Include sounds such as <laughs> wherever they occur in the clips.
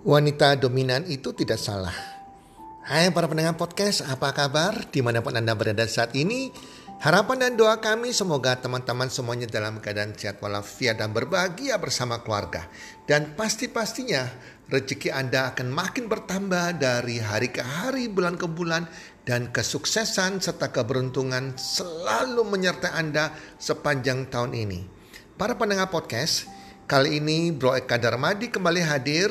Wanita dominan itu tidak salah. Hai para pendengar podcast, apa kabar? Di mana pun Anda berada saat ini, harapan dan doa kami semoga teman-teman semuanya dalam keadaan sehat walafiat dan berbahagia bersama keluarga. Dan pasti-pastinya rezeki Anda akan makin bertambah dari hari ke hari, bulan ke bulan, dan kesuksesan serta keberuntungan selalu menyertai Anda sepanjang tahun ini. Para pendengar podcast, kali ini Bro Eka Darmadi kembali hadir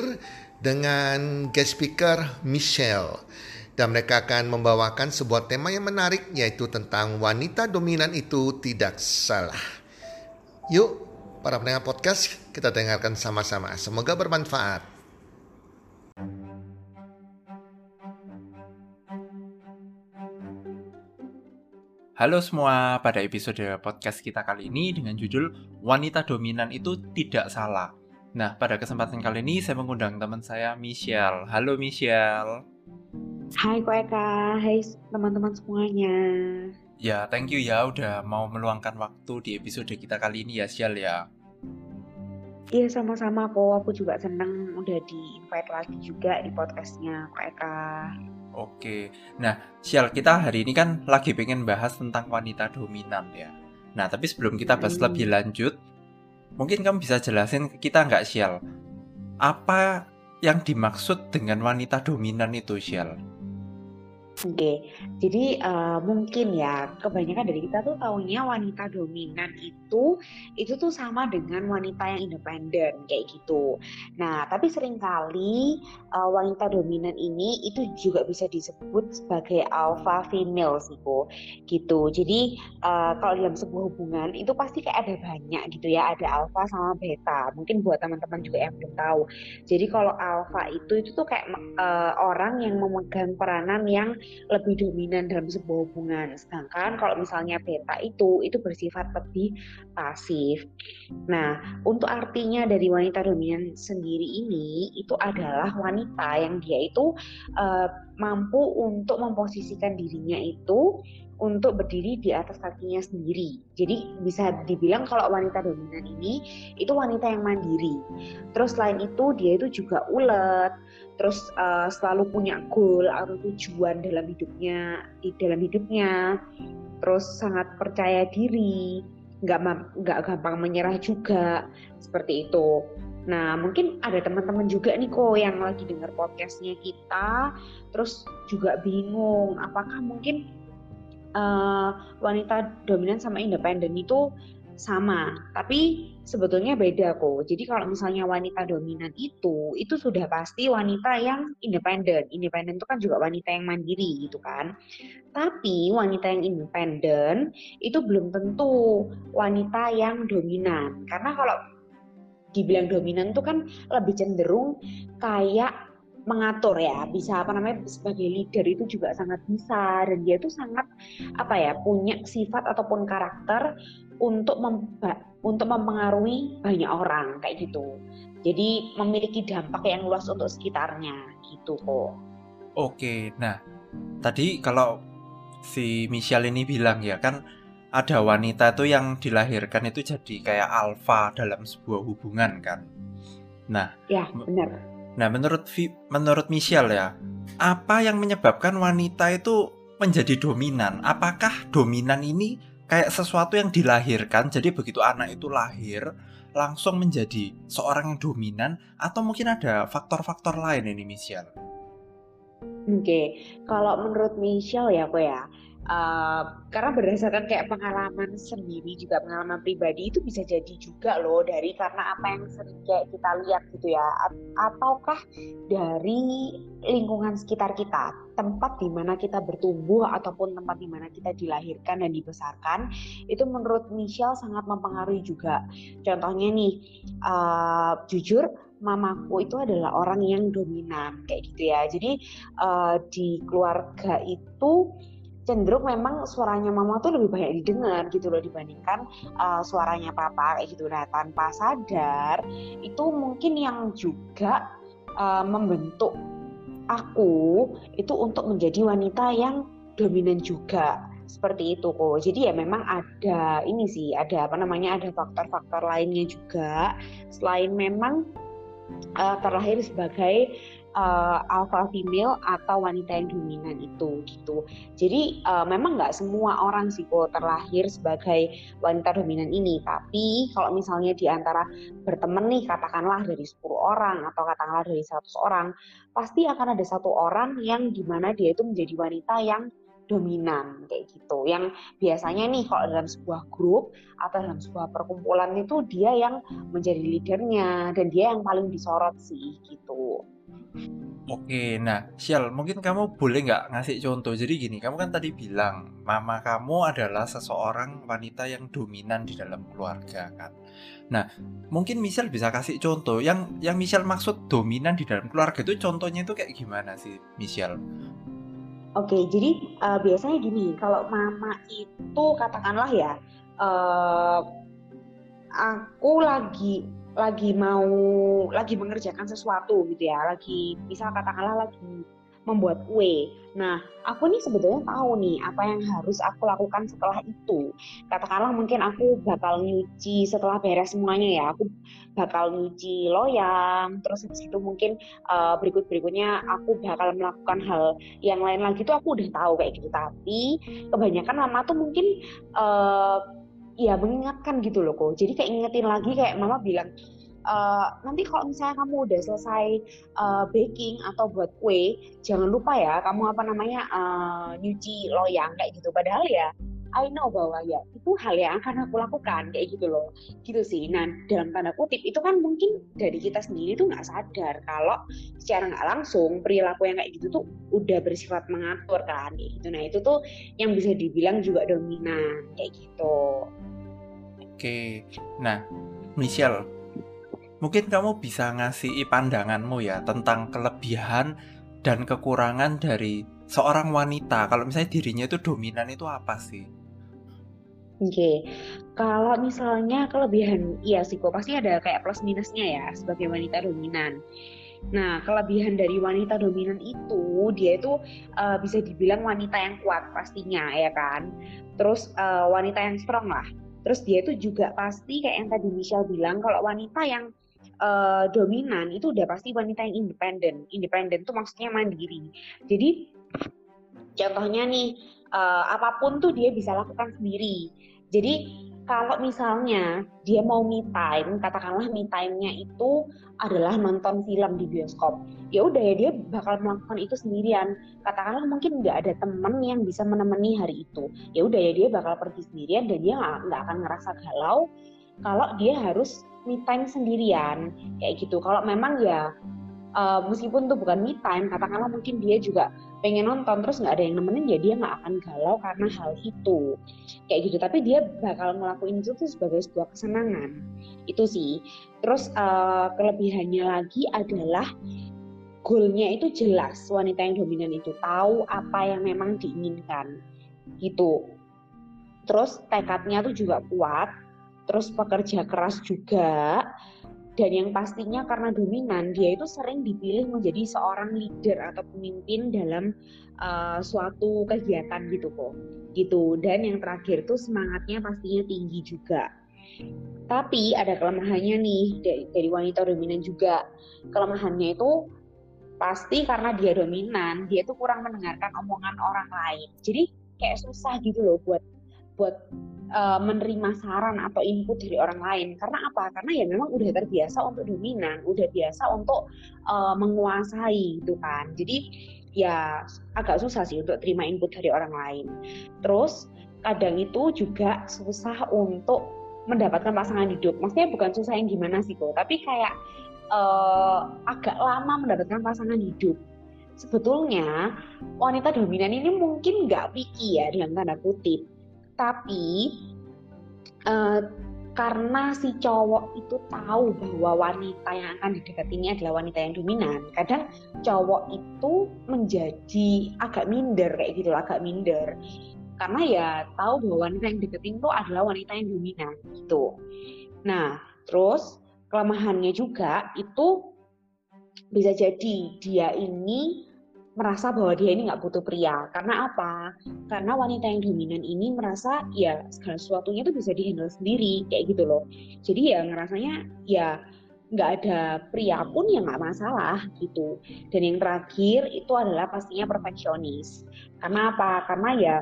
dengan guest speaker Michelle. Dan mereka akan membawakan sebuah tema yang menarik yaitu tentang wanita dominan itu tidak salah. Yuk, para pendengar podcast, kita dengarkan sama-sama. Semoga bermanfaat. Halo semua, pada episode podcast kita kali ini dengan judul Wanita Dominan itu Tidak Salah. Nah, pada kesempatan kali ini saya mengundang teman saya Michelle. Halo Michelle. Hai Ko Eka, hai teman-teman semuanya. Ya, thank you ya udah mau meluangkan waktu di episode kita kali ini ya, Michelle ya. Iya sama-sama kok, aku juga seneng udah di invite lagi juga di podcastnya Ko Eka. Oke, nah Sial kita hari ini kan lagi pengen bahas tentang wanita dominan ya. Nah tapi sebelum kita bahas hmm. lebih lanjut, Mungkin kamu bisa jelasin kita nggak, Shell? Apa yang dimaksud dengan wanita dominan itu, Shell? Oke, jadi uh, mungkin ya kebanyakan dari kita tuh taunya wanita dominan itu itu tuh sama dengan wanita yang independen kayak gitu. Nah, tapi sering kali uh, wanita dominan ini itu juga bisa disebut sebagai alpha female sih kok gitu. Jadi uh, kalau dalam sebuah hubungan itu pasti kayak ada banyak gitu ya, ada alpha sama beta. Mungkin buat teman-teman juga yang belum tahu. Jadi kalau alpha itu itu tuh kayak uh, orang yang memegang peranan yang lebih dominan dalam sebuah hubungan. Sedangkan kalau misalnya beta itu itu bersifat lebih pasif. Nah, untuk artinya dari wanita dominan sendiri ini itu adalah wanita yang dia itu uh, mampu untuk memposisikan dirinya itu untuk berdiri di atas kakinya sendiri. Jadi bisa dibilang kalau wanita dominan ini itu wanita yang mandiri. Terus selain itu dia itu juga ulet, terus uh, selalu punya goal atau tujuan dalam hidupnya, di dalam hidupnya. Terus sangat percaya diri, nggak nggak gampang menyerah juga seperti itu. Nah, mungkin ada teman-teman juga nih kok yang lagi dengar podcastnya kita, terus juga bingung apakah mungkin uh, wanita dominan sama independen itu sama, tapi sebetulnya beda kok. Jadi kalau misalnya wanita dominan itu, itu sudah pasti wanita yang independen. Independen itu kan juga wanita yang mandiri gitu kan. Tapi wanita yang independen itu belum tentu wanita yang dominan. Karena kalau dibilang dominan itu kan lebih cenderung kayak mengatur ya bisa apa namanya sebagai leader itu juga sangat bisa dan dia itu sangat apa ya punya sifat ataupun karakter untuk memba untuk mempengaruhi banyak orang kayak gitu. Jadi memiliki dampak yang luas untuk sekitarnya gitu kok. Oke nah tadi kalau si Michelle ini bilang ya kan ada wanita tuh yang dilahirkan itu jadi kayak alfa dalam sebuah hubungan kan? Nah ya benar Nah, menurut menurut Michelle ya, apa yang menyebabkan wanita itu menjadi dominan? Apakah dominan ini kayak sesuatu yang dilahirkan, jadi begitu anak itu lahir langsung menjadi seorang yang dominan, atau mungkin ada faktor-faktor lain ini Michelle? Oke, okay. kalau menurut Michelle ya, kok ya, Uh, karena berdasarkan kayak pengalaman sendiri juga pengalaman pribadi itu bisa jadi juga loh dari karena apa yang sering kayak kita lihat gitu ya. Ataukah dari lingkungan sekitar kita tempat di mana kita bertumbuh ataupun tempat di mana kita dilahirkan dan dibesarkan itu menurut Michelle sangat mempengaruhi juga. Contohnya nih uh, jujur mamaku itu adalah orang yang dominan kayak gitu ya. Jadi uh, di keluarga itu cenderung memang suaranya mama tuh lebih banyak didengar gitu loh dibandingkan uh, suaranya papa kayak gitu nah tanpa sadar itu mungkin yang juga uh, membentuk aku itu untuk menjadi wanita yang dominan juga seperti itu kok. Jadi ya memang ada ini sih, ada apa namanya, ada faktor-faktor lainnya juga selain memang uh, terlahir sebagai uh, alpha female atau wanita yang dominan itu gitu. Jadi uh, memang nggak semua orang sih kok terlahir sebagai wanita dominan ini, tapi kalau misalnya di antara berteman nih katakanlah dari 10 orang atau katakanlah dari 100 orang, pasti akan ada satu orang yang di mana dia itu menjadi wanita yang dominan kayak gitu. Yang biasanya nih kalau dalam sebuah grup atau dalam sebuah perkumpulan itu dia yang menjadi leadernya dan dia yang paling disorot sih gitu. Oke, nah, Shell, mungkin kamu boleh nggak ngasih contoh? Jadi gini, kamu kan tadi bilang mama kamu adalah seseorang wanita yang dominan di dalam keluarga kan. Nah, mungkin Michelle bisa kasih contoh. Yang yang Michelle maksud dominan di dalam keluarga itu contohnya itu kayak gimana sih, Michelle? Oke, jadi uh, biasanya gini, kalau mama itu katakanlah ya, uh, aku lagi lagi mau lagi mengerjakan sesuatu gitu ya lagi bisa katakanlah lagi membuat kue. Nah, aku nih sebetulnya tahu nih apa yang harus aku lakukan setelah itu. Katakanlah mungkin aku bakal nyuci setelah beres semuanya ya. Aku bakal nyuci loyang, terus habis itu mungkin uh, berikut-berikutnya aku bakal melakukan hal yang lain lagi tuh aku udah tahu kayak gitu. Tapi kebanyakan mama tuh mungkin uh, ya mengingatkan gitu loh kok jadi kayak ingetin lagi kayak mama bilang uh, nanti kalau misalnya kamu udah selesai uh, baking atau buat kue jangan lupa ya kamu apa namanya uh, nyuci loyang kayak gitu. Padahal ya I know bahwa ya itu hal yang akan aku lakukan kayak gitu loh. Gitu sih. Nah dalam tanda kutip itu kan mungkin dari kita sendiri tuh nggak sadar kalau secara nggak langsung perilaku yang kayak gitu tuh udah bersifat mengatur kan kayak gitu. Nah itu tuh yang bisa dibilang juga dominan kayak gitu Oke, nah Michelle, mungkin kamu bisa ngasih pandanganmu ya tentang kelebihan dan kekurangan dari seorang wanita. Kalau misalnya dirinya itu dominan itu apa sih? Oke, kalau misalnya kelebihan, iya sih kok pasti ada kayak plus minusnya ya sebagai wanita dominan. Nah, kelebihan dari wanita dominan itu dia itu uh, bisa dibilang wanita yang kuat pastinya ya kan. Terus uh, wanita yang strong lah Terus dia itu juga pasti kayak yang tadi Michelle bilang kalau wanita yang uh, dominan itu udah pasti wanita yang independen. Independen itu maksudnya mandiri. Jadi contohnya nih uh, apa pun tuh dia bisa lakukan sendiri. Jadi kalau misalnya dia mau me time, katakanlah me time-nya itu adalah nonton film di bioskop, ya udah ya dia bakal melakukan itu sendirian. Katakanlah mungkin nggak ada temen yang bisa menemani hari itu, ya udah ya dia bakal pergi sendirian dan dia nggak akan ngerasa galau kalau dia harus me time sendirian kayak gitu. Kalau memang ya uh, meskipun itu bukan me time, katakanlah mungkin dia juga pengen nonton terus nggak ada yang nemenin ya dia nggak akan galau karena hal itu. Kayak gitu. Tapi dia bakal ngelakuin itu tuh sebagai sebuah kesenangan. Itu sih. Terus uh, kelebihannya lagi adalah goalnya itu jelas. Wanita yang dominan itu tahu apa yang memang diinginkan. Gitu. Terus tekadnya tuh juga kuat. Terus pekerja keras juga dan yang pastinya karena dominan dia itu sering dipilih menjadi seorang leader atau pemimpin dalam uh, suatu kegiatan gitu kok gitu. Dan yang terakhir tuh semangatnya pastinya tinggi juga. Tapi ada kelemahannya nih dari, dari wanita dominan juga. Kelemahannya itu pasti karena dia dominan dia tuh kurang mendengarkan omongan orang lain. Jadi kayak susah gitu loh buat buat uh, menerima saran atau input dari orang lain. Karena apa? Karena ya memang udah terbiasa untuk dominan, udah biasa untuk uh, menguasai gitu kan. Jadi ya agak susah sih untuk terima input dari orang lain. Terus kadang itu juga susah untuk mendapatkan pasangan hidup. Maksudnya bukan susah yang gimana sih kok, tapi kayak uh, agak lama mendapatkan pasangan hidup. Sebetulnya wanita dominan ini mungkin nggak picky ya dalam tanda kutip, tapi uh, karena si cowok itu tahu bahwa wanita yang akan ini adalah wanita yang dominan, kadang cowok itu menjadi agak minder kayak gitu, agak minder. Karena ya tahu bahwa wanita yang deketin itu adalah wanita yang dominan gitu. Nah, terus kelemahannya juga itu bisa jadi dia ini merasa bahwa dia ini nggak butuh pria. Karena apa? Karena wanita yang dominan ini merasa ya segala sesuatunya itu bisa dihandle sendiri kayak gitu loh. Jadi ya ngerasanya ya nggak ada pria pun ya nggak masalah gitu. Dan yang terakhir itu adalah pastinya perfeksionis. Karena apa? Karena ya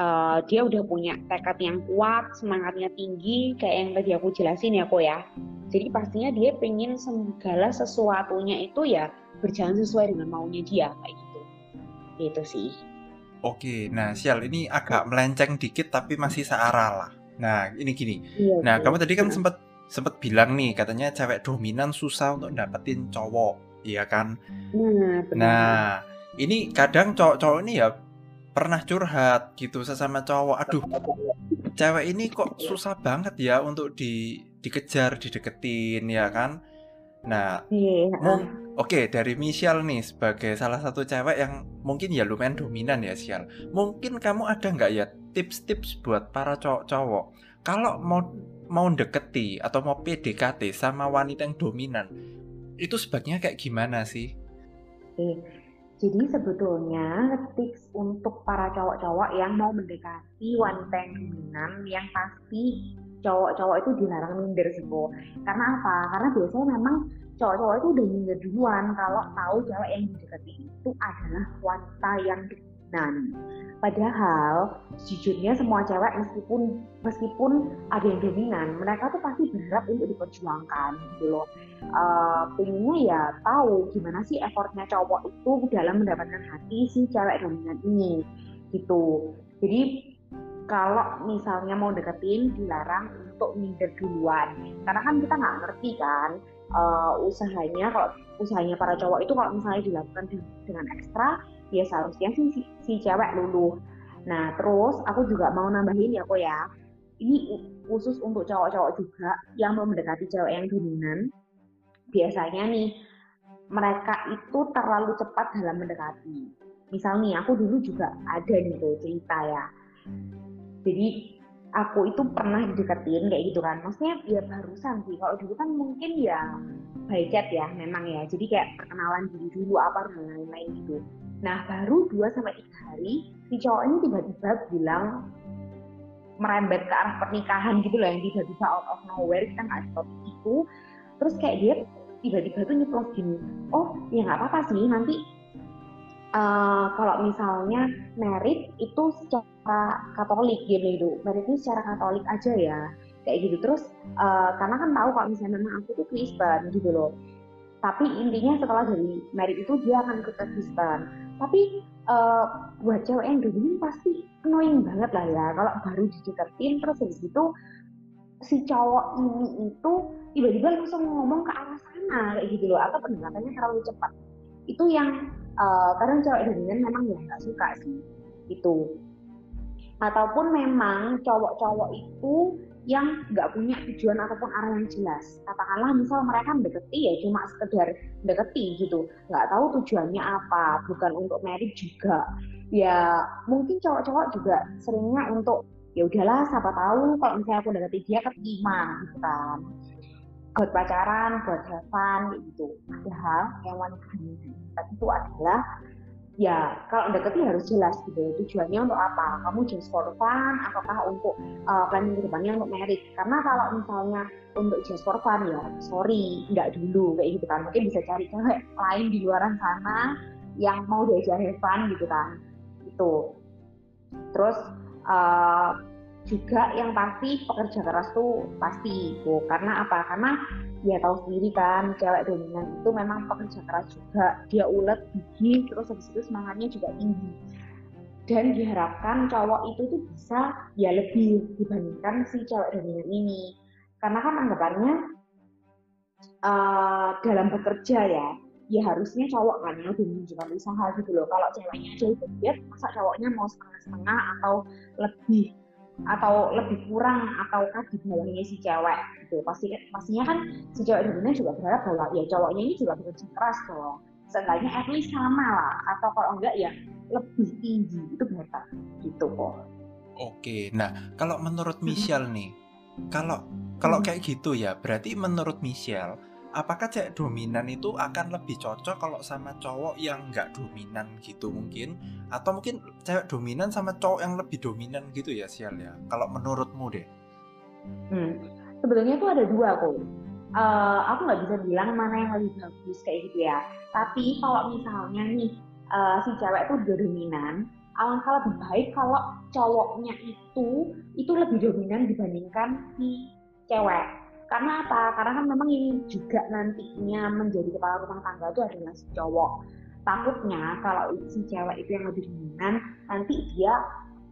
uh, dia udah punya tekad yang kuat, semangatnya tinggi, kayak yang tadi aku jelasin ya kok ya. Jadi pastinya dia pengen segala sesuatunya itu ya berjalan sesuai dengan maunya dia kayak gitu. Gitu sih. Oke, nah sial ini agak melenceng dikit tapi masih searah lah. Nah ini gini. Iya, nah iya. kamu tadi kan sempat sempat bilang nih katanya cewek dominan susah untuk dapetin cowok, iya kan? Nah, benar. Nah ini kadang cowok-cowok ini ya pernah curhat gitu sesama cowok. Aduh, cewek ini kok susah banget ya untuk di dikejar, dideketin ya kan? Nah, Iya, Oke, dari Michelle nih sebagai salah satu cewek yang mungkin ya lumayan dominan ya Sial. Mungkin kamu ada nggak ya tips-tips buat para cowok-cowok kalau mau mau deketi atau mau PDKT sama wanita yang dominan itu sebaiknya kayak gimana sih? Oke. Jadi sebetulnya tips untuk para cowok-cowok yang mau mendekati wanita yang dominan yang pasti cowok-cowok itu dilarang minder sih. Karena apa? Karena biasanya memang cowok-cowok itu udah minder duluan kalau tahu cewek yang didekati itu adalah wanita yang dominan. Padahal sejujurnya semua cewek meskipun meskipun ada yang dominan, mereka tuh pasti berharap untuk diperjuangkan gitu loh. Uh, ya tahu gimana sih effortnya cowok itu dalam mendapatkan hati si cewek dominan ini gitu. Jadi kalau misalnya mau deketin dilarang untuk minder duluan karena kan kita nggak ngerti kan uh, usahanya kalau usahanya para cowok itu kalau misalnya dilakukan dengan ekstra ya seharusnya sih si, si cewek luluh nah terus aku juga mau nambahin ya kok ya. Ini khusus untuk cowok-cowok juga yang mau mendekati cewek yang dominan. Biasanya nih mereka itu terlalu cepat dalam mendekati. Misal nih aku dulu juga ada nih tuh cerita ya. Jadi aku itu pernah dideketin kayak gitu kan. Maksudnya ya barusan sih. Kalau dulu kan mungkin ya by chat ya memang ya. Jadi kayak perkenalan diri dulu apa dan lain-lain gitu. Nah baru 2 sampai tiga hari si cowok ini tiba-tiba bilang merembet ke arah pernikahan gitu loh yang tiba-tiba out of nowhere kita nggak stop itu. Terus kayak dia tiba-tiba tuh nyeplos gini oh ya nggak apa-apa sih nanti uh, kalau misalnya merit itu secara Katolik gitu itu meritnya secara Katolik aja ya kayak gitu. Terus uh, karena kan tahu kalau misalnya memang aku tuh Kristen gitu loh. Tapi intinya setelah dari merit itu dia akan ikut Kristen. Tapi uh, buat cewek yang dominan pasti annoying banget lah ya. Kalau baru dideketin terus habis itu si cowok ini itu tiba-tiba langsung ngomong ke arah sana kayak gitu loh. Atau pendekatannya terlalu cepat. Itu yang uh, kadang cewek dominan memang ya nggak suka sih itu ataupun memang cowok-cowok itu yang nggak punya tujuan ataupun arah yang jelas. Katakanlah misal mereka mendekati ya cuma sekedar mendekati gitu. Nggak tahu tujuannya apa bukan untuk merit juga. Ya mungkin cowok-cowok juga seringnya untuk ya udahlah siapa tahu kalau misalnya aku dekati dia keterima gitu kan. Buat pacaran, buat have fun gitu. Padahal yang wanita itu adalah ya kalau deketi harus jelas gitu tujuannya untuk apa? Kamu just for fun ataukah untuk uh, planning ke depannya untuk merit? Karena kalau misalnya untuk just for fun ya sorry nggak dulu kayak gitu kan. Mungkin bisa cari cewek lain di luar sana yang mau diajak have fun gitu kan itu terus uh, juga yang pasti pekerja keras tuh pasti tuh karena apa? Karena ya tahu sendiri kan cewek dominan itu memang pekerja keras juga. Dia ulet gigi terus habis itu semangatnya juga tinggi. Dan diharapkan cowok itu tuh bisa ya lebih dibandingkan si cewek dominan ini. Karena kan anggapannya uh, dalam bekerja ya ya harusnya cowok kan yang lebih menunjukkan usaha gitu loh. Kalau ceweknya itu lihat masa cowoknya mau setengah-setengah atau lebih atau lebih kurang ataukah di bawahnya si cewek gitu. Pasti pastinya kan si cewek dominan juga berharap bahwa ya cowoknya ini juga bekerja keras dong. Seenggaknya at least sama lah atau kalau enggak ya lebih tinggi itu better gitu kok. Oke nah kalau menurut Michelle nih kalau kalau kayak gitu ya berarti menurut Michelle apakah cewek dominan itu akan lebih cocok kalau sama cowok yang nggak dominan gitu mungkin atau mungkin cewek dominan sama cowok yang lebih dominan gitu ya sial ya kalau menurutmu deh hmm. sebetulnya itu ada dua kok uh, aku nggak bisa bilang mana yang lebih bagus kayak gitu ya. Tapi kalau misalnya nih uh, si cewek itu dominan, alangkah lebih baik kalau cowoknya itu itu lebih dominan dibandingkan si cewek. Karena apa? Karena kan memang ini juga nantinya menjadi kepala rumah tangga itu adalah si cowok. Takutnya kalau si cewek itu yang lebih dominan, nanti dia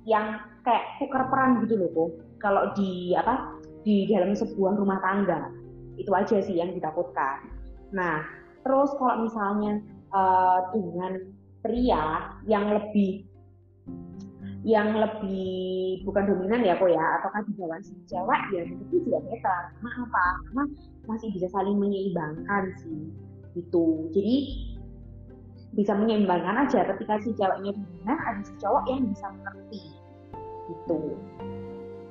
yang kayak tukar peran gitu loh kok. Kalau di apa di dalam sebuah rumah tangga itu aja sih yang ditakutkan. Nah, terus kalau misalnya uh, dengan pria yang lebih yang lebih bukan dominan ya kok ya. Ataukah bawah si cewek ya itu juga better karena apa? Karena masih bisa saling menyeimbangkan sih gitu. Jadi bisa menyeimbangkan aja ketika si ceweknya dominan ada si cowok yang bisa mengerti gitu.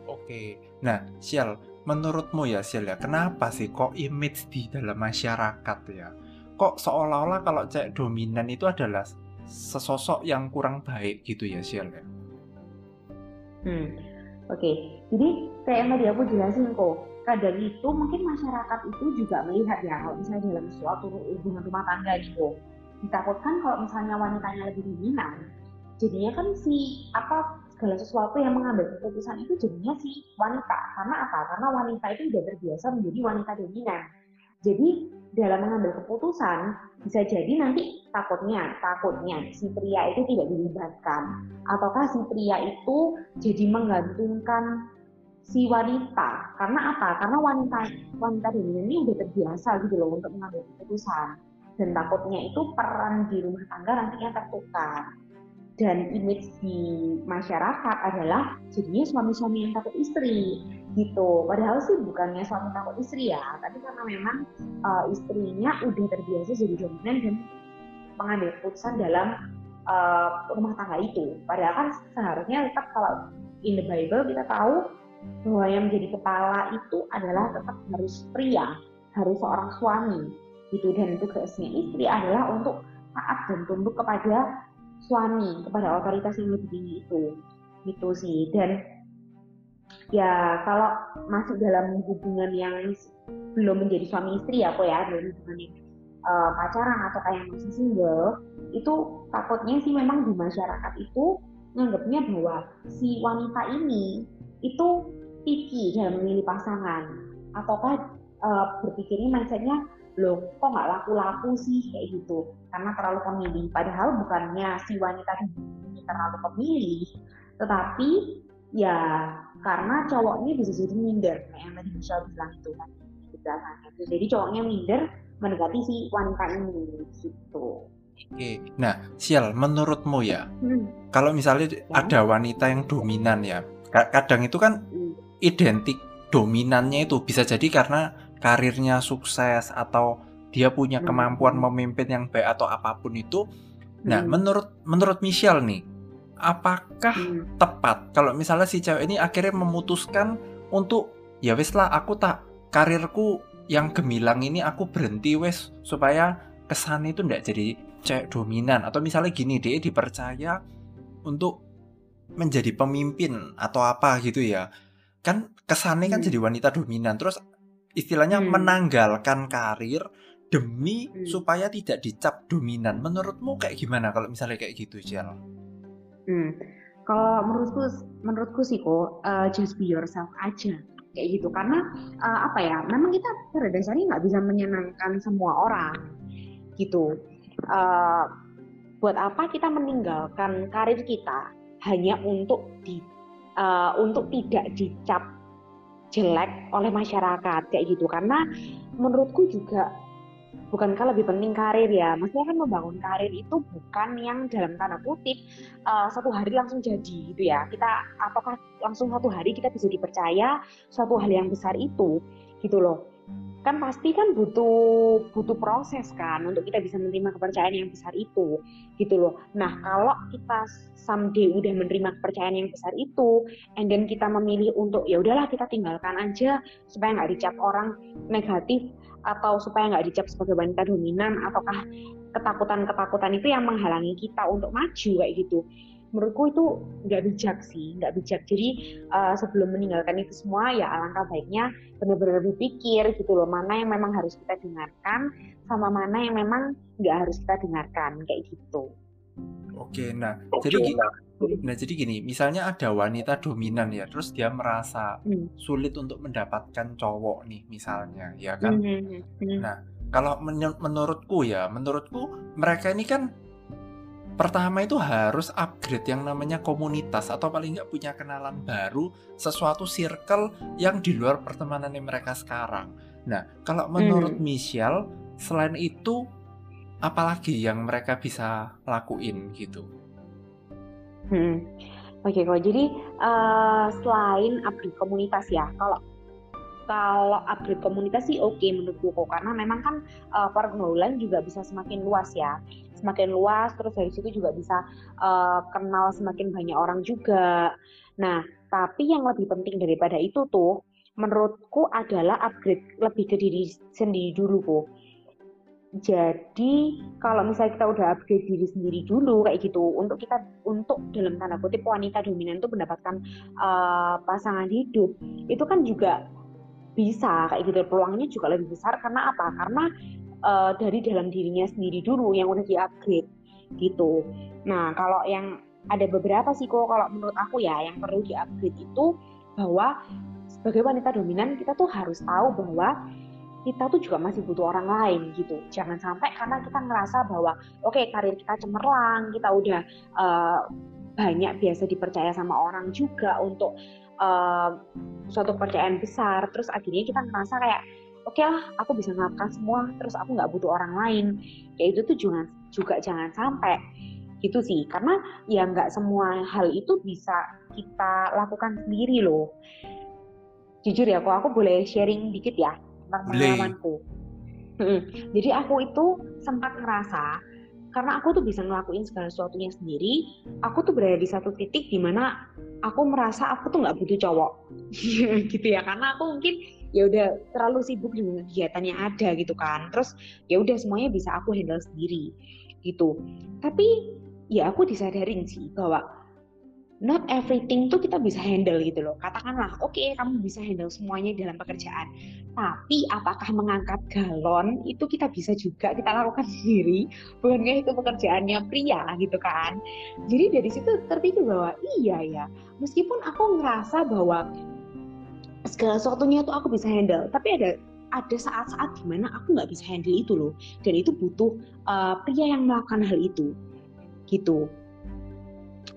Oke. Nah Sial menurutmu ya Sial ya kenapa sih kok image di dalam masyarakat ya? Kok seolah-olah kalau cewek dominan itu adalah sesosok yang kurang baik gitu ya Sial ya Hmm, oke. Okay. Jadi kayak yang tadi aku jelasin kok, kadang itu mungkin masyarakat itu juga melihat ya kalau misalnya dalam suatu hubungan rumah tangga gitu, ditakutkan kalau misalnya wanitanya lebih dominan, jadinya kan si apa segala sesuatu yang mengambil keputusan itu jadinya si wanita. Karena apa? Karena wanita itu sudah terbiasa menjadi wanita dominan. Jadi dalam mengambil keputusan bisa jadi nanti takutnya takutnya si pria itu tidak dilibatkan. Ataukah si pria itu jadi menggantungkan si wanita? Karena apa? Karena wanita wanita ini udah terbiasa gitu loh untuk mengambil keputusan. Dan takutnya itu peran di rumah tangga nantinya tertukar. Dan image di masyarakat adalah jadinya suami-suami yang takut istri gitu. Padahal sih bukannya suami takut istri ya, tapi karena memang uh, istrinya udah terbiasa jadi dominan dan mengambil keputusan dalam uh, rumah tangga itu. Padahal kan seharusnya tetap kalau in the Bible kita tahu bahwa yang menjadi kepala itu adalah tetap harus pria, harus seorang suami gitu dan tugasnya istri adalah untuk taat dan tunduk kepada suami kepada otoritas yang lebih tinggi itu gitu sih dan ya kalau masuk dalam hubungan yang belum menjadi suami istri ya kok ya dalam hubungan yang uh, pacaran atau kayak masih single itu takutnya sih memang di masyarakat itu menganggapnya bahwa si wanita ini itu picky dalam memilih pasangan. Ataukah uh, berpikirnya mindsetnya loh kok nggak laku-laku sih? kayak gitu. Karena terlalu pemilih. Padahal bukannya si wanita ini terlalu pemilih tetapi ya karena cowoknya bisa jadi minder kayak yang tadi Michelle bilang itu kan jadi cowoknya minder mendekati si wanita ini gitu Oke, nah Sial, menurutmu ya, hmm. kalau misalnya ya. ada wanita yang dominan ya, kadang itu kan hmm. identik dominannya itu bisa jadi karena karirnya sukses atau dia punya hmm. kemampuan memimpin yang baik atau apa pun itu. Nah, hmm. menurut menurut Michelle nih, apakah hmm. tepat kalau misalnya si cewek ini akhirnya memutuskan untuk ya wes lah aku tak karirku yang gemilang ini aku berhenti wes supaya kesan itu ndak jadi cewek dominan atau misalnya gini dia dipercaya untuk menjadi pemimpin atau apa gitu ya kan kesannya kan hmm. jadi wanita dominan terus istilahnya hmm. menanggalkan karir demi hmm. supaya tidak dicap dominan. Menurutmu kayak gimana kalau misalnya kayak gitu, Cial? Hmm. Kalau menurutku, menurutku sih kok uh, just be yourself aja kayak gitu. Karena uh, apa ya? Memang kita pada dasarnya nggak bisa menyenangkan semua orang gitu. Uh, buat apa kita meninggalkan karir kita hanya untuk di uh, untuk tidak dicap jelek oleh masyarakat kayak gitu karena menurutku juga bukankah lebih penting karir ya? Maksudnya kan membangun karir itu bukan yang dalam tanda kutip uh, satu hari langsung jadi gitu ya. Kita apakah langsung satu hari kita bisa dipercaya suatu hal yang besar itu gitu loh. Kan pasti kan butuh butuh proses kan untuk kita bisa menerima kepercayaan yang besar itu gitu loh. Nah kalau kita someday udah menerima kepercayaan yang besar itu and then kita memilih untuk ya udahlah kita tinggalkan aja supaya nggak dicap orang negatif atau supaya nggak dicap sebagai wanita dominan ataukah ketakutan-ketakutan itu yang menghalangi kita untuk maju kayak gitu. Menurutku itu nggak bijak sih nggak bijak. Jadi uh, sebelum meninggalkan itu semua ya alangkah baiknya benar-benar berpikir gitu loh mana yang memang harus kita dengarkan sama mana yang memang nggak harus kita dengarkan kayak gitu oke nah oke, jadi gini nah jadi gini misalnya ada wanita dominan ya terus dia merasa hmm. sulit untuk mendapatkan cowok nih misalnya ya kan hmm. hmm, hmm. nah kalau men menurutku ya menurutku mereka ini kan pertama itu harus upgrade yang namanya komunitas atau paling nggak punya kenalan baru sesuatu circle yang di luar pertemanan mereka sekarang. Nah, kalau menurut hmm. Michelle, selain itu apalagi yang mereka bisa lakuin gitu? Hmm. Oke, okay, kok jadi uh, selain upgrade komunitas ya, kalau kalau upgrade komunitas sih oke okay menurutku kok karena memang kan uh, pergaulan juga bisa semakin luas ya semakin luas terus dari situ juga bisa uh, kenal semakin banyak orang juga nah tapi yang lebih penting daripada itu tuh menurutku adalah upgrade lebih ke diri sendiri dulu kok jadi kalau misalnya kita udah upgrade diri sendiri dulu kayak gitu untuk kita untuk dalam tanda kutip wanita dominan itu mendapatkan uh, pasangan hidup itu kan juga bisa kayak gitu peluangnya juga lebih besar karena apa karena uh, dari dalam dirinya sendiri dulu yang udah di-upgrade gitu. Nah, kalau yang ada beberapa sih kok kalau menurut aku ya yang perlu di-upgrade itu bahwa sebagai wanita dominan kita tuh harus tahu bahwa kita tuh juga masih butuh orang lain gitu. Jangan sampai karena kita ngerasa bahwa oke okay, karir kita cemerlang, kita udah uh, banyak biasa dipercaya sama orang juga untuk uh, suatu kepercayaan besar, terus akhirnya kita ngerasa kayak oke okay lah aku bisa melakukan semua terus aku nggak butuh orang lain. Kayak itu tuh jangan juga jangan sampai gitu sih. Karena ya nggak semua hal itu bisa kita lakukan sendiri loh. Jujur ya kok aku boleh sharing dikit ya tentang pengalamanku. Jadi aku itu sempat ngerasa karena aku tuh bisa ngelakuin segala sesuatunya sendiri aku tuh berada di satu titik di mana aku merasa aku tuh nggak butuh cowok. <laughs> Gitu ya karena aku mungkin ya udah terlalu sibuk dengan kegiatan yang ada gitu kan. Terus ya udah semuanya bisa aku handle sendiri gitu. Tapi ya aku disadarin sih bahwa not everything tuh kita bisa handle gitu loh. Katakanlah oke okay, kamu bisa handle semuanya dalam pekerjaan. Tapi apakah mengangkat galon itu kita bisa juga kita lakukan <laughs> sendiri bukankah itu pekerjaannya pria gitu kan. Jadi dari situ terpikir bahwa iya ya meskipun aku ngerasa bahwa segala sesuatunya tuh aku bisa handle tapi ada ada saat-saat di mana aku nggak bisa handle itu loh. Dan itu butuh uh, pria yang melakukan hal itu gitu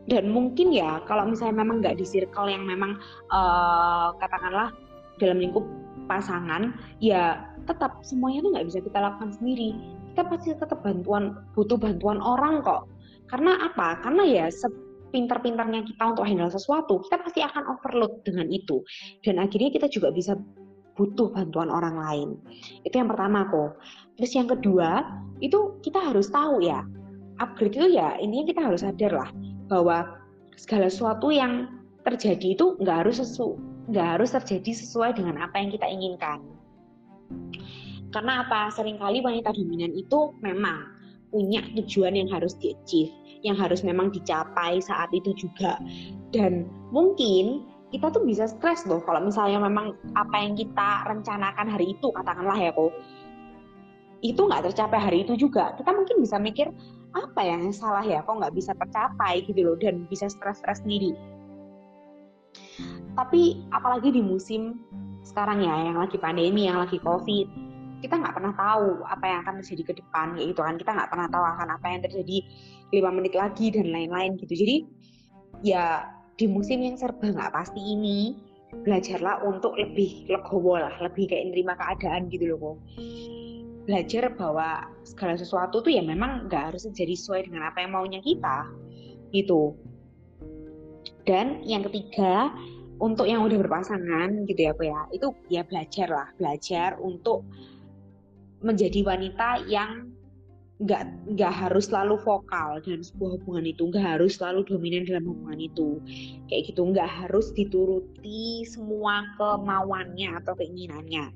dan mungkin ya kalau misalnya memang nggak di circle yang memang uh, katakanlah dalam lingkup pasangan ya tetap semuanya tuh nggak bisa kita lakukan sendiri kita pasti tetap bantuan butuh bantuan orang kok karena apa karena ya pintar-pintarnya kita untuk handle sesuatu, kita pasti akan overload dengan itu. Dan akhirnya kita juga bisa butuh bantuan orang lain. Itu yang pertama kok. Terus yang kedua, itu kita harus tahu ya, upgrade itu ya intinya kita harus sadar lah bahwa segala sesuatu yang terjadi itu nggak harus sesu nggak harus terjadi sesuai dengan apa yang kita inginkan. Karena apa? Seringkali wanita dominan itu memang punya tujuan yang harus di achieve yang harus memang dicapai saat itu juga dan mungkin kita tuh bisa stres loh kalau misalnya memang apa yang kita rencanakan hari itu katakanlah ya kok itu nggak tercapai hari itu juga. Kita mungkin bisa mikir apa yang salah ya? Kok nggak bisa tercapai? Gitu loh dan bisa stres-stres sendiri. Tapi apalagi di musim sekarang ya yang lagi pandemi yang lagi covid kita nggak pernah tahu apa yang akan terjadi ke depan gitu kan. Kita nggak pernah tahu akan apa yang terjadi lima menit lagi dan lain-lain gitu. Jadi ya di musim yang serba nggak pasti ini belajarlah untuk lebih legowo lah lebih kayak nerima keadaan gitu loh kok belajar bahwa segala sesuatu tuh ya memang nggak harus jadi sesuai dengan apa yang maunya kita gitu. Dan yang ketiga untuk yang udah berpasangan gitu ya ya itu ya belajar lah belajar untuk menjadi wanita yang nggak nggak harus selalu vokal dalam sebuah hubungan itu nggak harus selalu dominan dalam hubungan itu. Kayak gitu nggak harus dituruti semua kemauannya atau keinginannya.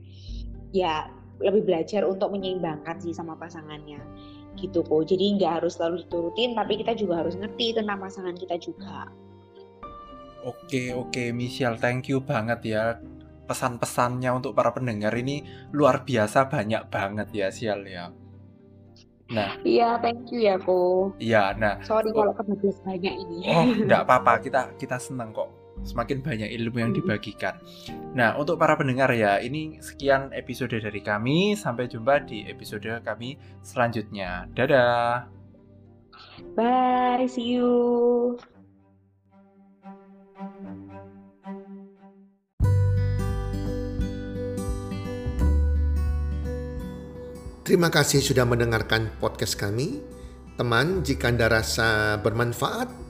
Ya lebih belajar untuk menyeimbangkan sih sama pasangannya gitu kok. Jadi nggak harus selalu diturutin, tapi kita juga harus ngerti tentang pasangan kita juga. Oke, oke, Michelle, thank you banget ya. Pesan-pesannya untuk para pendengar ini luar biasa banyak banget ya, Sial ya. Nah, iya, thank you ya, Ko. Iya, nah. Sorry oh, kalau kebablas banyak ini. Oh, enggak apa-apa, <laughs> kita kita senang kok. Semakin banyak ilmu yang dibagikan. Nah, untuk para pendengar ya, ini sekian episode dari kami. Sampai jumpa di episode kami selanjutnya. Dadah. Bye, see you. Terima kasih sudah mendengarkan podcast kami. Teman, jika Anda rasa bermanfaat